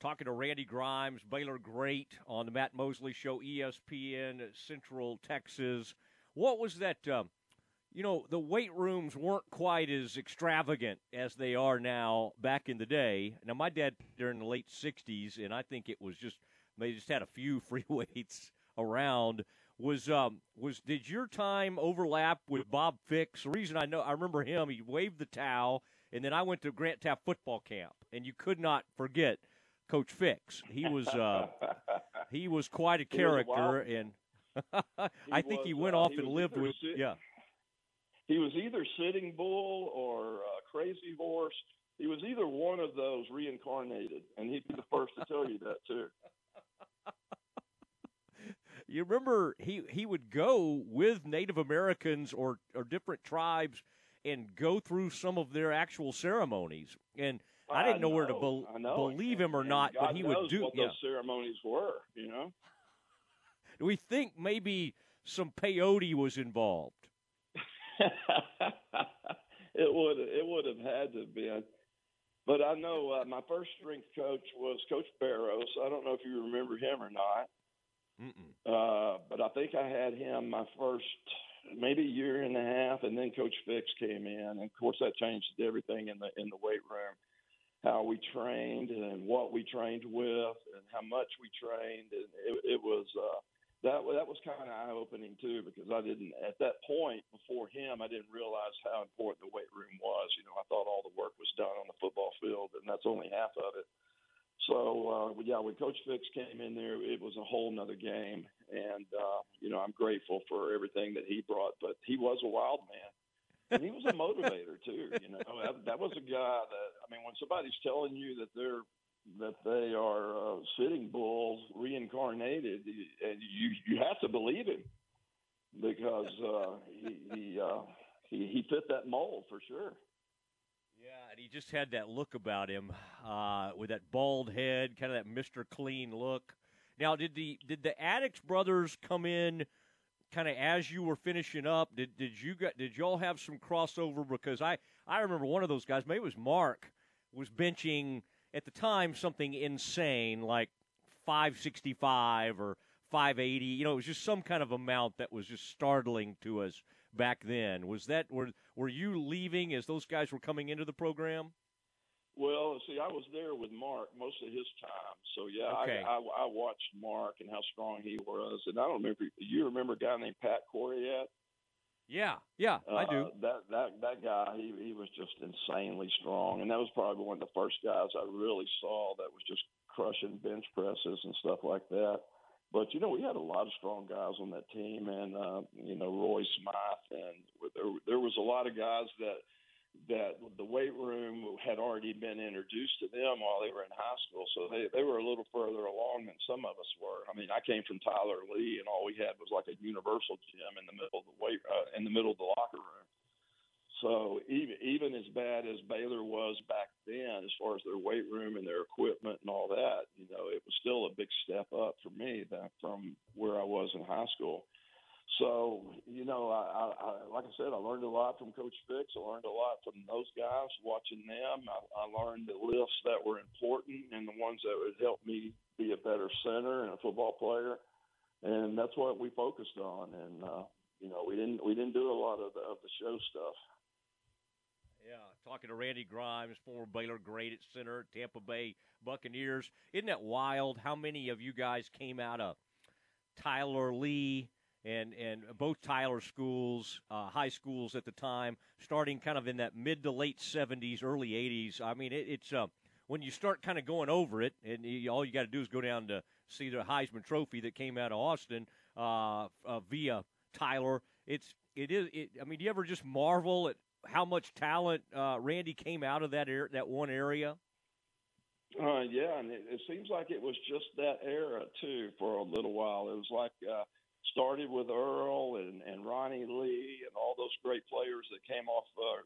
Talking to Randy Grimes, Baylor Great on the Matt Mosley Show, ESPN Central Texas. What was that? Um, you know, the weight rooms weren't quite as extravagant as they are now back in the day. Now, my dad during the late 60s, and I think it was just, they just had a few free weights around. Was um was did your time overlap with Bob Fix? The reason I know I remember him, he waved the towel, and then I went to Grant Teaff football camp, and you could not forget Coach Fix. He was uh, he was quite a character, and I think was, he went uh, off he and lived with sit- yeah. He was either Sitting Bull or uh, Crazy Horse. He was either one of those reincarnated, and he'd be the first to tell you that too. You remember he he would go with Native Americans or or different tribes and go through some of their actual ceremonies. And I didn't know, where to know, I know. believe him or And not, God but he would do. what Yeah, those ceremonies were. You know. we think maybe some peyote was involved. it would it would have had to have been. But I know uh, my first strength coach was Coach Barrows. I don't know if you remember him or not. Uh, but I think I had him my first maybe year and a half, and then Coach Fix came in, and of course that changed everything in the in the weight room, how we trained and what we trained with, and how much we trained, and it, it was uh, that that was kind of eye opening too, because I didn't at that point before him I didn't realize how important the weight room was. You know, I thought all the work was done on the football field, and that's only half of it. So uh, yeah, when Coach Fix came in there, it was a whole nother game, and uh, you know I'm grateful for everything that he brought. But he was a wild man, and he was a motivator too. You know that, that was a guy that I mean, when somebody's telling you that they're that they are uh, sitting bulls reincarnated, and you you have to believe him because uh, he he, uh, he he fit that mold for sure. Yeah, and he just had that look about him, uh, with that bald head, kind of that Mister Clean look. Now, did the did the Adickes brothers come in, kind of as you were finishing up? Did did you got did y'all have some crossover? Because I I remember one of those guys, maybe it was Mark, was benching at the time something insane like five sixty five or five eighty. You know, it was just some kind of amount that was just startling to us back then. Was that were were you leaving as those guys were coming into the program? Well, see, I was there with Mark most of his time, so yeah, Okay. I, I, I watched Mark and how strong he was, and I don't remember. You remember a guy named Pat Coriat? Yeah, yeah, I do. Uh, that that that guy, he he was just insanely strong, and that was probably one of the first guys I really saw that was just crushing bench presses and stuff like that. But you know, we had a lot of strong guys on that team, and uh, you know, Roy Smythe, and there there was a lot of guys that that the weight room had already been introduced to them while they were in high school, so they they were a little further along than some of us were. I mean, I came from Tyler Lee, and all we had was like a universal gym in the middle of the weight uh, in the middle of the locker room. So even even as bad as Baylor was back then, as far as their weight room and their equipment and all that, you know, it was still a big step up for me that from where I was in high school. So you know, I, I, I like I said, I learned a lot from Coach Fix. I learned a lot from those guys. Watching them, I, I learned the lifts that were important and the ones that would help me be a better center and a football player. And that's what we focused on. And uh, you know, we didn't we didn't do a lot of the, of the show stuff. Yeah, talking to Randy Grimes, former Baylor great at center, Tampa Bay Buccaneers. Isn't that wild? How many of you guys came out of Tyler Lee? And and both Tyler schools, uh, high schools at the time, starting kind of in that mid to late '70s, early '80s. I mean, it, it's uh, when you start kind of going over it, and you, all you got to do is go down to see the Heisman Trophy that came out of Austin uh, uh, via Tyler. It's it is. It, I mean, do you ever just marvel at how much talent uh, Randy came out of that that one area? Uh, yeah, and it, it seems like it was just that era too for a little while. It was like started with Earl and, and Ronnie Lee and all those great players that came off uh,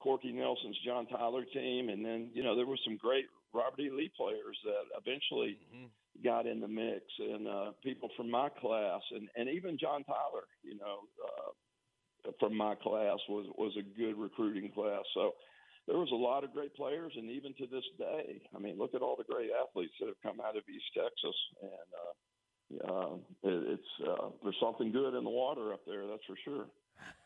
Corky Nelson's John Tyler team, and then you know there were some great Robert E. Lee players that eventually mm-hmm. got in the mix, and uh, people from my class, and and even John Tyler, you know, uh, from my class was was a good recruiting class. So there was a lot of great players, and even to this day, I mean, look at all the great athletes that have come out of East Texas, and uh, uh, it, it's uh, there's something good in the water up there. That's for sure.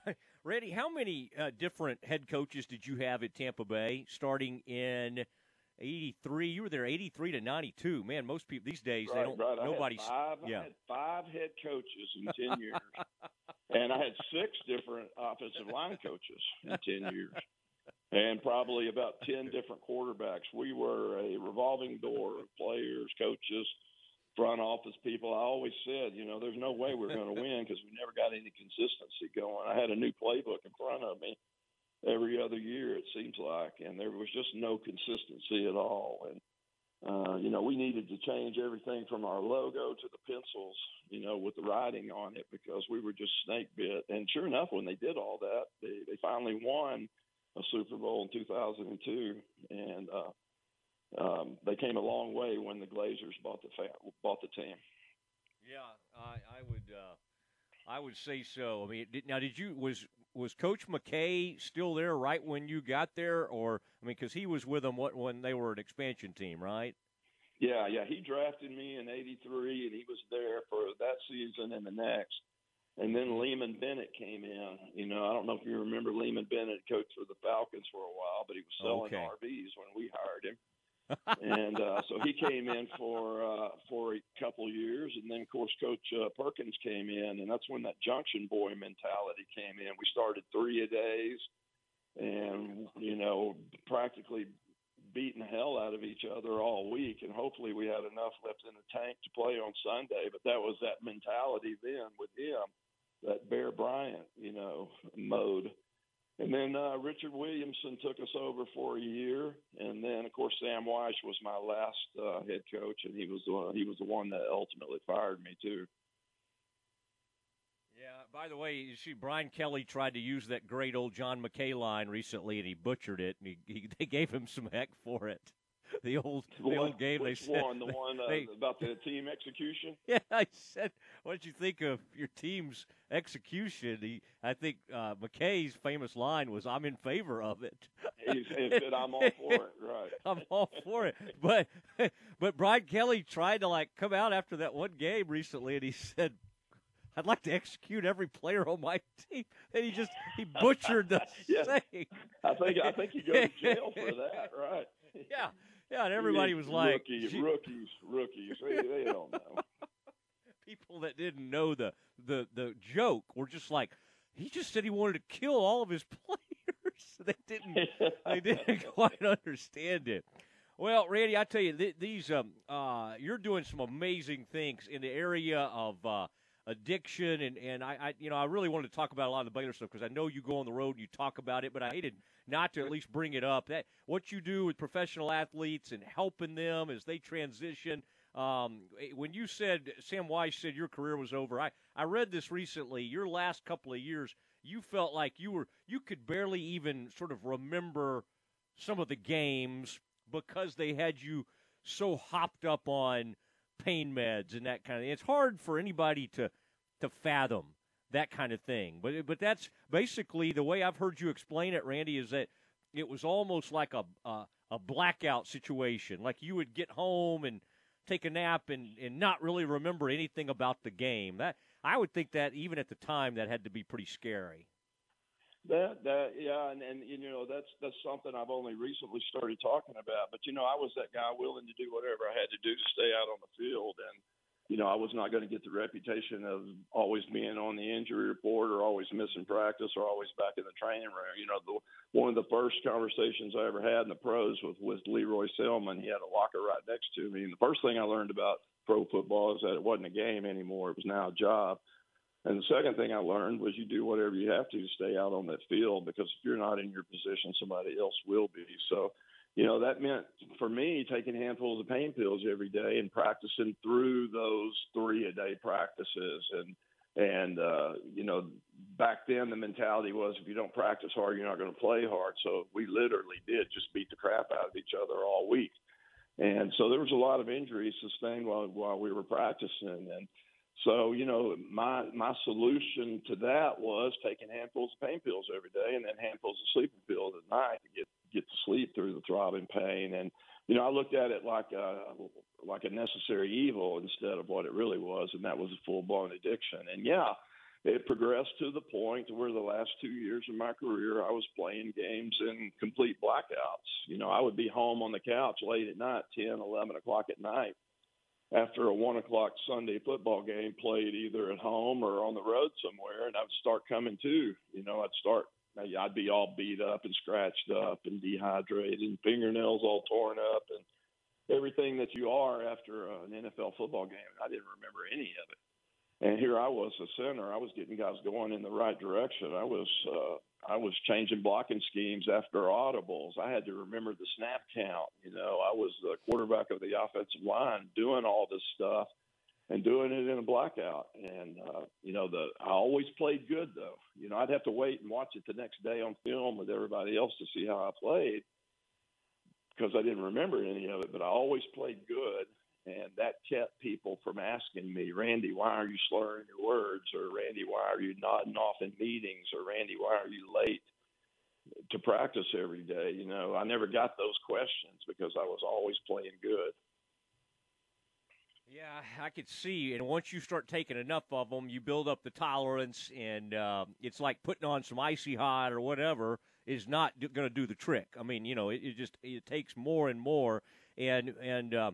Randy, how many uh, different head coaches did you have at Tampa Bay starting in 83? You were there 83 to 92. Man, most people these days, right, they don't, right. nobody's. Five, yeah. I had five head coaches in 10 years. and I had six different offensive line coaches in 10 years. And probably about 10 different quarterbacks. We were a revolving door of players, coaches, front office people, I always said, you know, there's no way we're going to win because we never got any consistency going. I had a new playbook in front of me every other year, it seems like, and there was just no consistency at all. And uh, you know, we needed to change everything from our logo to the pencils, you know, with the writing on it because we were just snake bit. And sure enough, when they did all that, they they finally won a Super Bowl in 2002, and uh, um, they came a long way when the Glazers bought the fa- bought the team. Yeah, I, I would uh, I would say so. I mean, did, now did you was was Coach McKay still there right when you got there, or I mean, because he was with them what when they were an expansion team, right? Yeah, yeah. He drafted me in '83, and he was there for that season and the next. And then Leeman Bennett came in. You know, I don't know if you remember Leeman Bennett coached for the Falcons for a while, but he was selling okay. RVs when we hired him and uh, so he came in for uh, for a couple years, and then of course Coach uh, Perkins came in, and that's when that Junction Boy mentality came in. We started three a days, and you know practically beating the hell out of each other all week, and hopefully we had enough left in the tank to play on Sunday. But that was that mentality then with him, that Bear Bryant, you know, mode and then uh, Richard Williamson took us over for a year, and then of course Sam Wyche was my last uh, head coach, and he was the one, he was the one that ultimately fired me too. Yeah. By the way, you see, Brian Kelly tried to use that great old John McKay line recently, and he butchered it. And he, he they gave him some heck for it. the old the what, old game. Which they said one? The one uh, they, about the team execution. Yeah, I said, "What did you think of your team's execution?" He, I think uh, McKay's famous line was, "I'm in favor of it." He said, "I'm all for it." Right. I'm all for it. But but Brian Kelly tried to like come out after that one game recently, and he said. I'd like to execute every player on my team, and he just he butchered the yeah. thing. I think I think you go to jail for that, right? Yeah, yeah, and everybody was like, rookies, rookies, rookies. They, they don't know. People that didn't know the the the joke were just like, he just said he wanted to kill all of his players. they didn't they didn't quite understand it. Well, Randy, I tell you, th- these um, uh, you're doing some amazing things in the area of uh, addiction, and and I, I, you know, I really wanted to talk about a lot of the Baylor stuff because I know you go on the road and you talk about it, but I hated not to at least bring it up. That what you do with professional athletes and helping them as they transition. Um, when you said Sam Wyche said your career was over, I I read this recently. Your last couple of years, you felt like you were you could barely even sort of remember some of the games because they had you so hopped up on pain meds and that kind of thing. It's hard for anybody to to fathom that kind of thing. But but that's basically the way I've heard you explain it, Randy. Is that it was almost like a a, a blackout situation. Like you would get home and take a nap and, and not really remember anything about the game. That I would think that even at the time that had to be pretty scary. That that yeah, and, and you know that's that's something I've only recently started talking about. But you know, I was that guy willing to do whatever I had to do to stay out on the field, and you know, I was not going to get the reputation of always being on the injury report or always missing practice or always back in the training room. You know, the, one of the first conversations I ever had in the pros was with Lee Roy Selmon. He had a locker right next to me. And the first thing I learned about pro football is that it wasn't a game anymore. It was now a job. And the second thing I learned was you do whatever you have to to stay out on that field because if you're not in your position, somebody else will be. So you know, that meant for me taking handfuls of pain pills every day and practicing through those three a day practices. And, and, uh, you know, back then the mentality was if you don't practice hard, you're not going to play hard. So we literally did just beat the crap out of each other all week. And so there was a lot of injuries sustained while, while we were practicing. And, so, you know, my my solution to that was taking handfuls of pain pills every day and then handfuls of sleeping pills at night to get get to sleep through the throbbing pain. And you know, I looked at it like a like a necessary evil instead of what it really was, and that was a full blown addiction. And yeah, it progressed to the point where the last two years of my career, I was playing games in complete blackouts. You know, I would be home on the couch late at night, ten, eleven o'clock at night after a one o'clock Sunday football game played either at home or on the road somewhere, and I'd start coming to. You know, I'd start. I'd be all beat up and scratched up and dehydrated, and fingernails all torn up, and everything that you are after an NFL football game. I didn't remember any of it. And here I was, a center. I was getting guys going in the right direction. I was uh, I was changing blocking schemes after audibles. I had to remember the snap count. You know, I was the quarterback of the offensive line doing all this stuff and doing it in a blackout. And uh, you know, the I always played good though. You know, I'd have to wait and watch it the next day on film with everybody else to see how I played because I didn't remember any of it. But I always played good and that kept people from asking me, Randy, why are you slurring your words? Or Randy, why are you nodding off in meetings? Or Randy, why are you late to practice every day? You know, I never got those questions because I was always playing good. Yeah, I could see. And once you start taking enough of them, you build up the tolerance, and uh, it's like putting on some icy hot or whatever is not going to do the trick. I mean, you know, it, it, just it takes more and more. And and uh,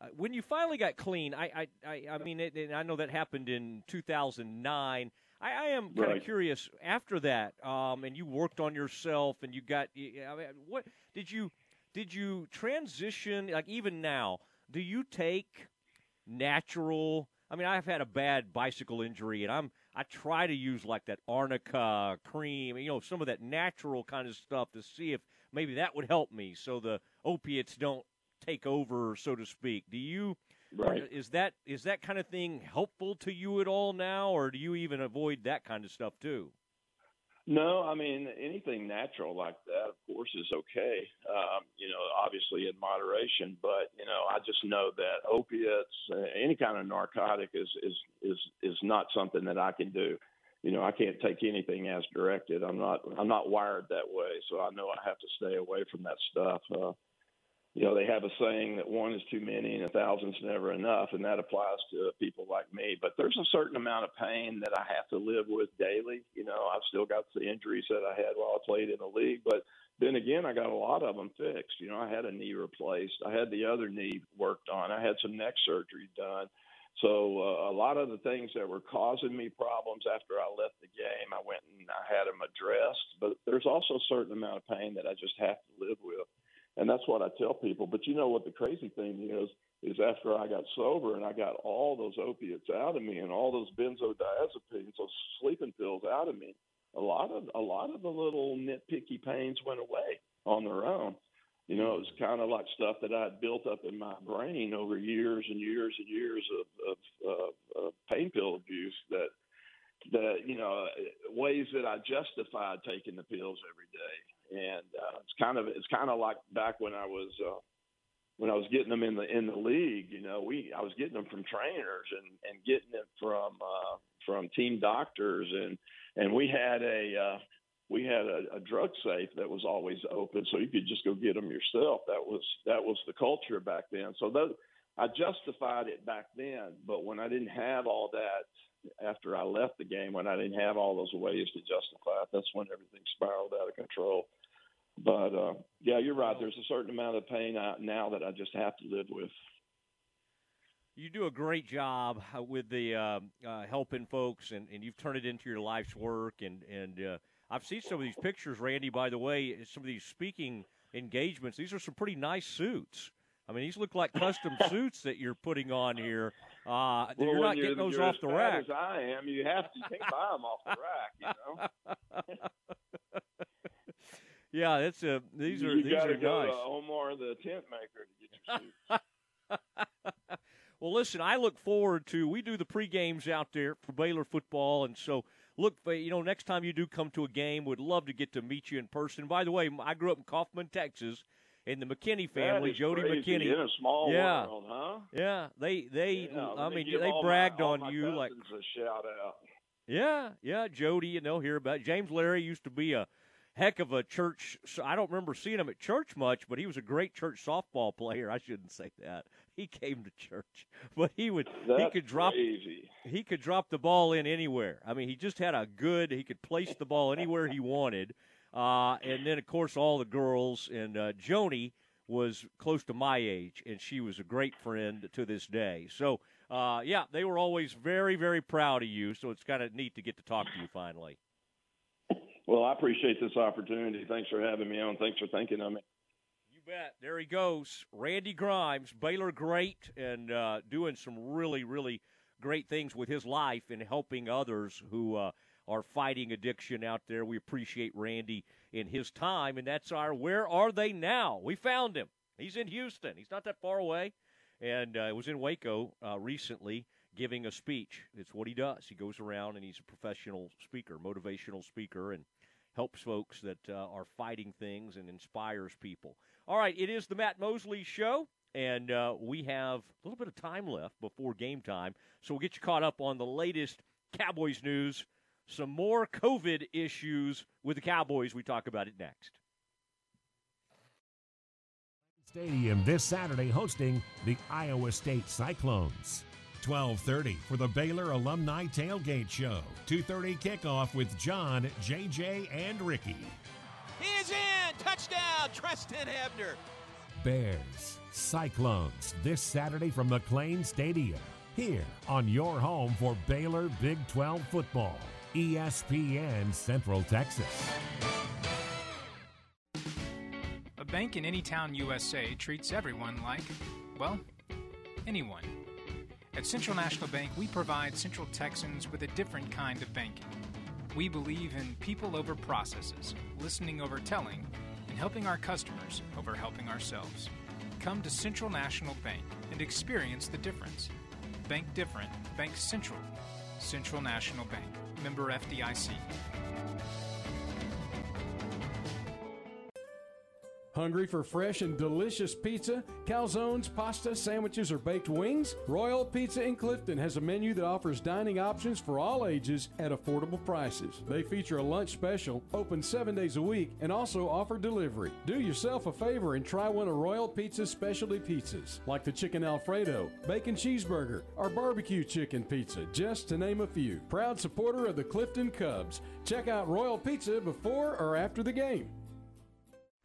uh, when you finally got clean, I I I, I mean, it, and I know that happened in 2009. I, I am kind of right. curious after that, um, and you worked on yourself, and you got I mean, what did you did you transition? Like even now, do you take natural? I mean, I've had a bad bicycle injury, and I'm I try to use like that arnica cream, you know, some of that natural kind of stuff to see if maybe that would help me, so the opiates don't take over, so to speak. Do you? Right. Uh, is that is that kind of thing helpful to you at all now, or do you even avoid that kind of stuff too? No, I mean anything natural like that, of course, is okay. Um, you know, obviously in moderation, but you know, I just know that opiates, uh, any kind of narcotic, is is is is not something that I can do. You know, I can't take anything as directed. I'm not I'm not wired that way, so I know I have to stay away from that stuff. Uh, you know, they have a saying that one is too many and a thousand's never enough, and that applies to people like me. But there's a certain amount of pain that I have to live with daily. You know, I've still got the injuries that I had while I played in the league, but then again, I got a lot of them fixed. You know, I had a knee replaced, I had the other knee worked on, I had some neck surgery done. So uh, a lot of the things that were causing me problems after I left the game, I went and I had them addressed. But there's also a certain amount of pain that I just have to live with and that's what I tell people. But you know what the crazy thing is is after I got sober and I got all those opiates out of me and all those benzodiazepines, those sleeping pills out of me, a lot of a lot of the little nitpicky pains went away on their own. You know, it was kind of like stuff that I had built up in my brain over years and years and years of, of, of, of pain pill abuse that that you know ways that I justified taking the pills every day and uh, it's kind of it's kind of like back when I was uh, when I was getting them in the in the league. You know, we I was getting them from trainers and and getting it from uh, from team doctors, and and we had a uh, we had a, a drug safe that was always open, so you could just go get them yourself. That was that was the culture back then. So those, I justified it back then, but when I didn't have all that after I left the game, when I didn't have all those ways to justify it, that's when everything spiraled out of control. But uh, yeah, you're right. There's a certain amount of pain now that I just have to live with. You do a great job uh, with the uh, uh, helping folks, and, and you've turned it into your life's work. And and uh, I've seen some of these pictures, Randy. By the way, some of these speaking engagements. These are some pretty nice suits. I mean, these look like custom suits that you're putting on here. Uh, well, you're not you're, getting those you're off the rack. As I am, you have to you can't buy them off the rack. You know. yeah, that's a. These are you these are go nice. to Omar the tent maker to get your suit. well, listen, I look forward to. We do the pre games out there for Baylor football, and so look, you know, next time you do come to a game, would love to get to meet you in person. By the way, I grew up in Kaufman, Texas, in the McKinney family, Jody crazy. McKinney. In a small yeah. world, huh? Yeah, they they. Yeah, I mean, they my- bragged all on my you like. a shout out. Yeah, yeah, Jody, and they'll hear about it. James Larry used to be a heck of a church. I don't remember seeing him at church much, but he was a great church softball player. I shouldn't say that. He came to church, but he would he could drop crazy. he could drop the ball in anywhere. I mean, he just had a good. He could place the ball anywhere he wanted. Uh, and then of course all the girls and uh, Joni was close to my age, and she was a great friend to this day. So uh, yeah, they were always very very proud of you. So it's kind of neat to get to talk to you finally. Well, I appreciate this opportunity. Thanks for having me on. Thanks for thinking of me. You bet. There he goes, Randy Grimes, Baylor great, and uh, doing some really, really great things with his life and helping others who uh, are fighting addiction out there. We appreciate Randy in his time, and that's our Where Are They Now? We found him. He's in Houston. He's not that far away, and uh, was in Waco uh, recently giving a speech. It's what he does. He goes around and he's a professional speaker, motivational speaker, and helps folks that uh, are fighting things and inspires people. All right, it is the Matt Mosley Show, and uh, we have a little bit of time left before game time, so we'll get you caught up on the latest Cowboys news, some more COVID issues with the Cowboys. We talk about it next. Stadium this Saturday hosting the Iowa State Cyclones. 12:30 for the Baylor Alumni Tailgate Show. 2:30 kickoff with John, JJ, and Ricky. He is in. Touchdown, Trestan Ebner. Bears, Cyclones this Saturday from McLane Stadium. Here on your home for Baylor Big 12 football. ESPN Central Texas. A bank in any town USA treats everyone like, well, anyone. At Central National Bank, we provide Central Texans with a different kind of banking. We believe in people over processes, listening over telling, and helping our customers over helping ourselves. Come to Central National Bank and experience the difference. Bank different, Bank Central. Central National Bank, member FDIC. Hungry for fresh and delicious pizza, calzones, pasta, sandwiches, or baked wings? Royal Pizza in Clifton has a menu that offers dining options for all ages at affordable prices. They feature a lunch special, open seven days a week, and also offer delivery. Do yourself a favor and try one of Royal Pizza's specialty pizzas, like the chicken Alfredo, bacon cheeseburger, or barbecue chicken pizza, just to name a few. Proud supporter of the Clifton Cubs. Check out Royal Pizza before or after the game.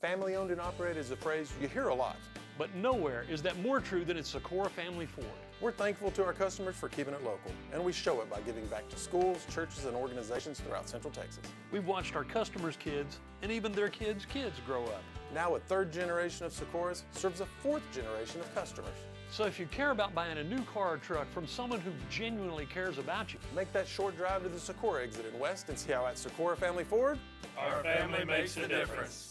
Family owned and operated is a phrase you hear a lot. But nowhere is that more true than at Sykora Family Ford. We're thankful to our customers for keeping it local, and we show it by giving back to schools, churches, and organizations throughout Central Texas. We've watched our customers' kids and even their kids' kids grow up. Now a third generation of Sykoras serves a fourth generation of customers. So if you care about buying a new car or truck from someone who genuinely cares about you, make that short drive to the Sykora exit in West and see how at Sykora Family Ford, our family makes a difference.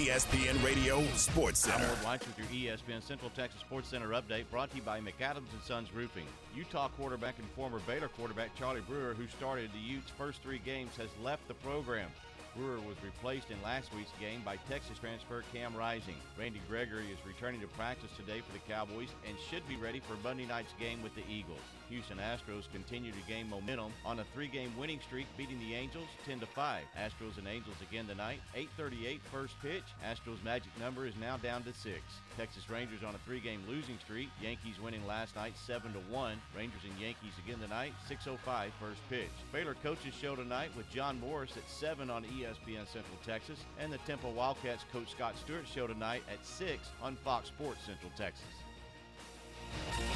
ESPN Radio Sports Center. I'm Ward White with your ESPN Central Texas Sports Center update brought to you by McAdams and Sons Roofing. Utah quarterback and former Baylor quarterback Charlie Brewer, who started the Utes' first three games, has left the program. Brewer was replaced in last week's game by Texas transfer Cam Rising. Randy Gregory is returning to practice today for the Cowboys and should be ready for Monday night's game with the Eagles. Houston Astros continue to gain momentum on a three-game winning streak, beating the Angels 10 to 5. Astros and Angels again tonight. 8:38 first pitch. Astros magic number is now down to six. Texas Rangers on a three-game losing streak. Yankees winning last night 7 to 1. Rangers and Yankees again tonight. 6:05 first pitch. Baylor coaches show tonight with John Morris at 7 on ESPN Central Texas, and the Temple Wildcats coach Scott Stewart show tonight at 6 on Fox Sports Central Texas.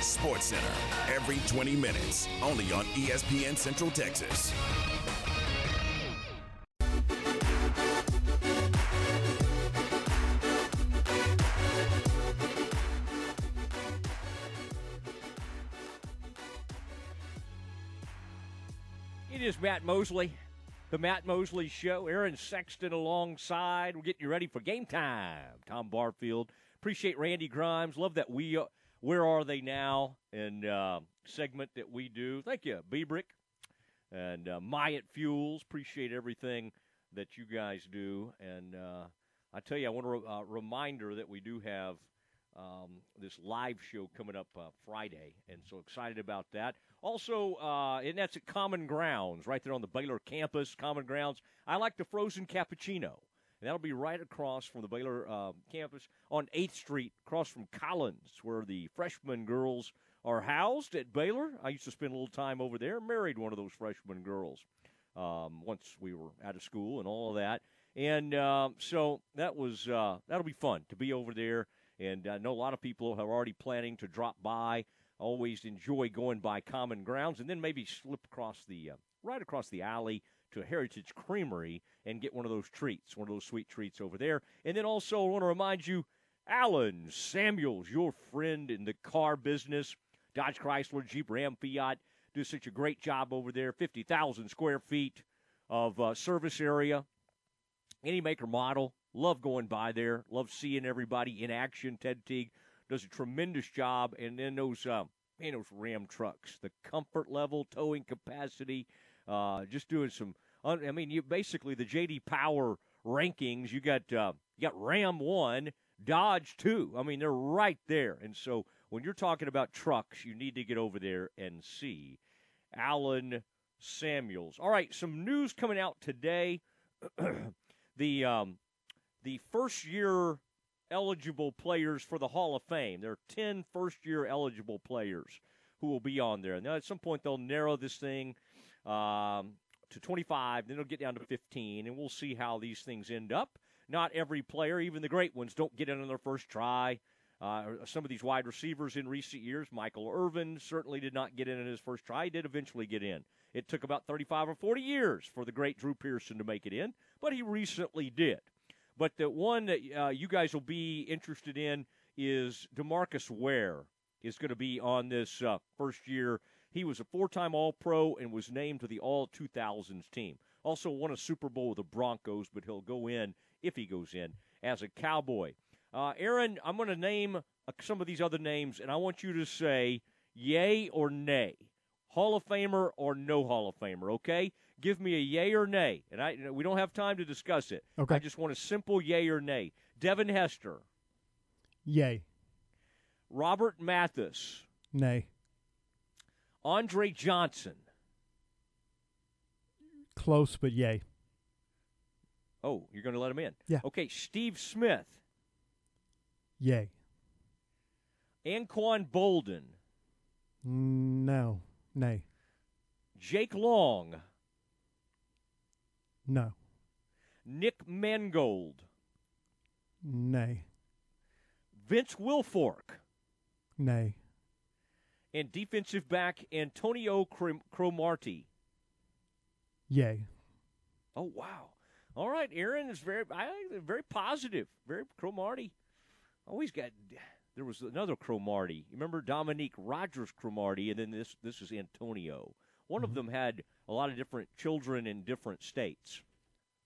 Sports Center, every 20 minutes, only on ESPN Central Texas. It is Matt Mosley, the Matt Mosley Show. Aaron Sexton alongside. We're getting you ready for game time. Tom Barfield. Appreciate Randy Grimes. Love that we. Uh, where are they now? And uh, segment that we do. Thank you, Bebrick and uh, Myatt Fuels. Appreciate everything that you guys do. And uh, I tell you, I want a re- uh, reminder that we do have um, this live show coming up uh, Friday, and so excited about that. Also, uh, and that's at Common Grounds, right there on the Baylor campus. Common Grounds. I like the frozen cappuccino. And that'll be right across from the Baylor uh, campus on 8th Street, across from Collins, where the freshman girls are housed at Baylor. I used to spend a little time over there, married one of those freshman girls um, once we were out of school and all of that. And um, so that was uh, that'll be fun to be over there. And I know a lot of people are already planning to drop by. Always enjoy going by Common Grounds, and then maybe slip across the uh, right across the alley to Heritage Creamery and get one of those treats, one of those sweet treats over there. And then also, I want to remind you, Allen Samuels, your friend in the car business, Dodge Chrysler, Jeep, Ram, Fiat, do such a great job over there. 50,000 square feet of uh, service area, any maker model. Love going by there. Love seeing everybody in action. Ted Teague does a tremendous job. And then those, uh, man, those Ram trucks, the comfort level, towing capacity, uh, just doing some. I mean, you basically the JD Power rankings. You got uh, you got Ram one, Dodge two. I mean, they're right there. And so when you're talking about trucks, you need to get over there and see Allen Samuels. All right, some news coming out today. the um, the first year eligible players for the Hall of Fame. There are 10 first year eligible players who will be on there. Now, at some point, they'll narrow this thing um, to 25, then it'll get down to 15, and we'll see how these things end up. Not every player, even the great ones, don't get in on their first try. Uh, some of these wide receivers in recent years, Michael Irvin certainly did not get in on his first try. He did eventually get in. It took about 35 or 40 years for the great Drew Pearson to make it in, but he recently did. But the one that uh, you guys will be interested in is DeMarcus Ware is going to be on this uh, first year. He was a four-time All-Pro and was named to the All 2000s team. Also won a Super Bowl with the Broncos, but he'll go in if he goes in as a Cowboy. Uh, Aaron, I'm going to name uh, some of these other names, and I want you to say yay or nay. Hall of Famer or no Hall of Famer, okay? Give me a yay or nay. And I we don't have time to discuss it. Okay. I just want a simple yay or nay. Devin Hester. Yay. Robert Mathis. Nay. Andre Johnson. Close, but yay. Oh, you're going to let him in? Yeah. Okay, Steve Smith. Yay. Anquan Boldin. No. Nay. Jake Long. No. Nick Mangold. Nay. Vince Wilfork. Nay. And defensive back Antonio Cromartie. Yay. Oh wow! All right, Aaron is very I, very positive. Very Cromartie. Oh, Always got. There was another Cromartie. You remember Dominique Rodgers Cromartie, and then this this is Antonio. One mm-hmm. of them had a lot of different children in different states,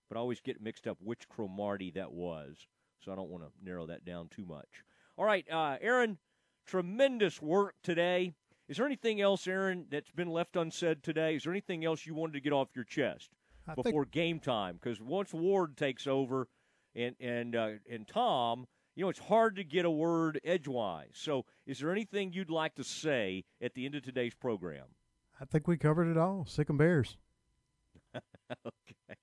but I always get mixed up which Cromartie that was. So I don't want to narrow that down too much. All right, uh, Aaron, tremendous work today. Is there anything else, Aaron, that's been left unsaid today? Is there anything else you wanted to get off your chest I before think... game time? Because once Ward takes over, and and uh, and Tom, you know, it's hard to get a word edgewise. So, is there anything you'd like to say at the end of today's program? I think we covered it all. Sic 'em Bears. okay.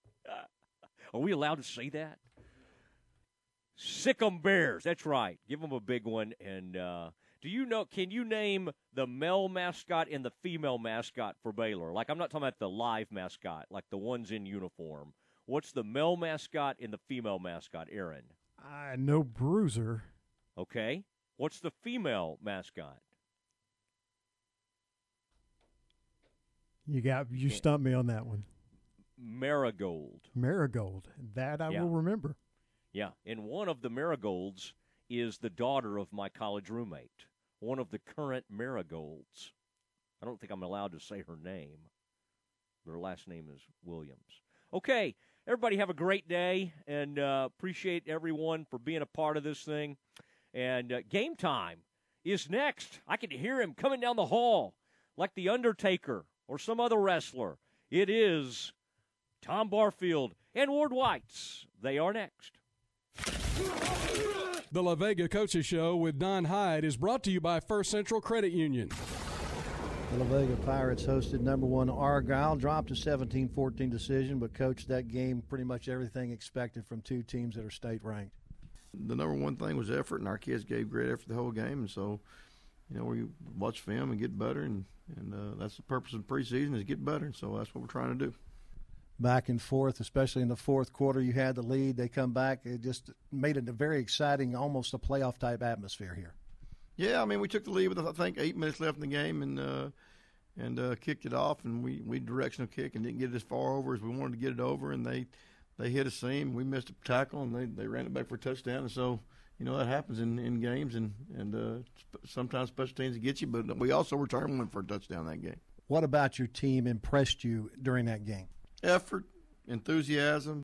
Are we allowed to say that? Sick 'em Bears. That's right. Give them a big one and. Uh, do you know? Can you name the male mascot and the female mascot for Baylor? Like I'm not talking about the live mascot, like the ones in uniform. What's the male mascot and the female mascot, Aaron? I know Bruiser. Okay. What's the female mascot? You got you stumped me on that one. Marigold. Marigold. That I yeah. will remember. Yeah, and one of the marigolds is the daughter of my college roommate one of the current marigolds. I don't think I'm allowed to say her name. Her last name is Williams. Okay, everybody have a great day and uh, appreciate everyone for being a part of this thing. And uh, game time is next. I can hear him coming down the hall like The Undertaker or some other wrestler. It is Tom Barfield and Ward Whites. They are next. The La Vega Coaches Show with Don Hyde is brought to you by First Central Credit Union. The La Vega Pirates hosted number one Argyle, dropped a 17 14 decision, but coached that game pretty much everything expected from two teams that are state ranked. The number one thing was effort, and our kids gave great effort the whole game. And so, you know, we watch film and get better, and, and uh, that's the purpose of preseason is get better. And so that's what we're trying to do back and forth, especially in the fourth quarter. You had the lead, they come back. It just made it a very exciting, almost a playoff type atmosphere here. Yeah, I mean, we took the lead with I think eight minutes left in the game, and uh, and uh, kicked it off, and we we directional kick and didn't get it as far over as we wanted to get it over, and they they hit a seam, we missed a tackle, and they they ran it back for a touchdown, and so. You know that happens in, in games, and and uh, sometimes special teams get you, but we also returned one for a touchdown that game. What about your team impressed you during that game? effort, enthusiasm,